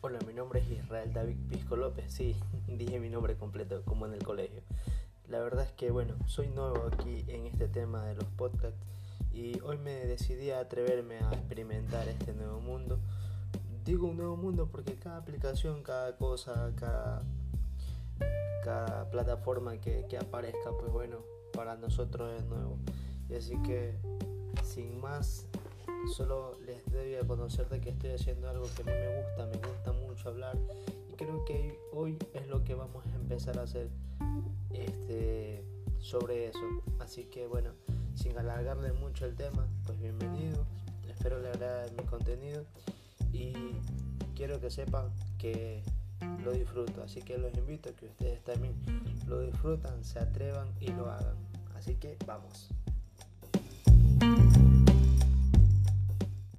Hola, mi nombre es Israel David Pisco López. Sí, dije mi nombre completo, como en el colegio. La verdad es que, bueno, soy nuevo aquí en este tema de los podcasts y hoy me decidí a atreverme a experimentar este nuevo mundo. Digo un nuevo mundo porque cada aplicación, cada cosa, cada, plataforma que, que aparezca, pues bueno, para nosotros es nuevo. Y así que, sin más, solo les doy a conocer de que estoy haciendo algo que a mí me gusta, me gusta mucho hablar y creo que hoy es lo que vamos a empezar a hacer este, sobre eso. Así que bueno, sin alargarle mucho el tema, pues bienvenido, espero le agrade mi contenido y quiero que sepan que lo disfruto, así que los invito a que ustedes también lo disfrutan, se atrevan y lo hagan. Así que vamos.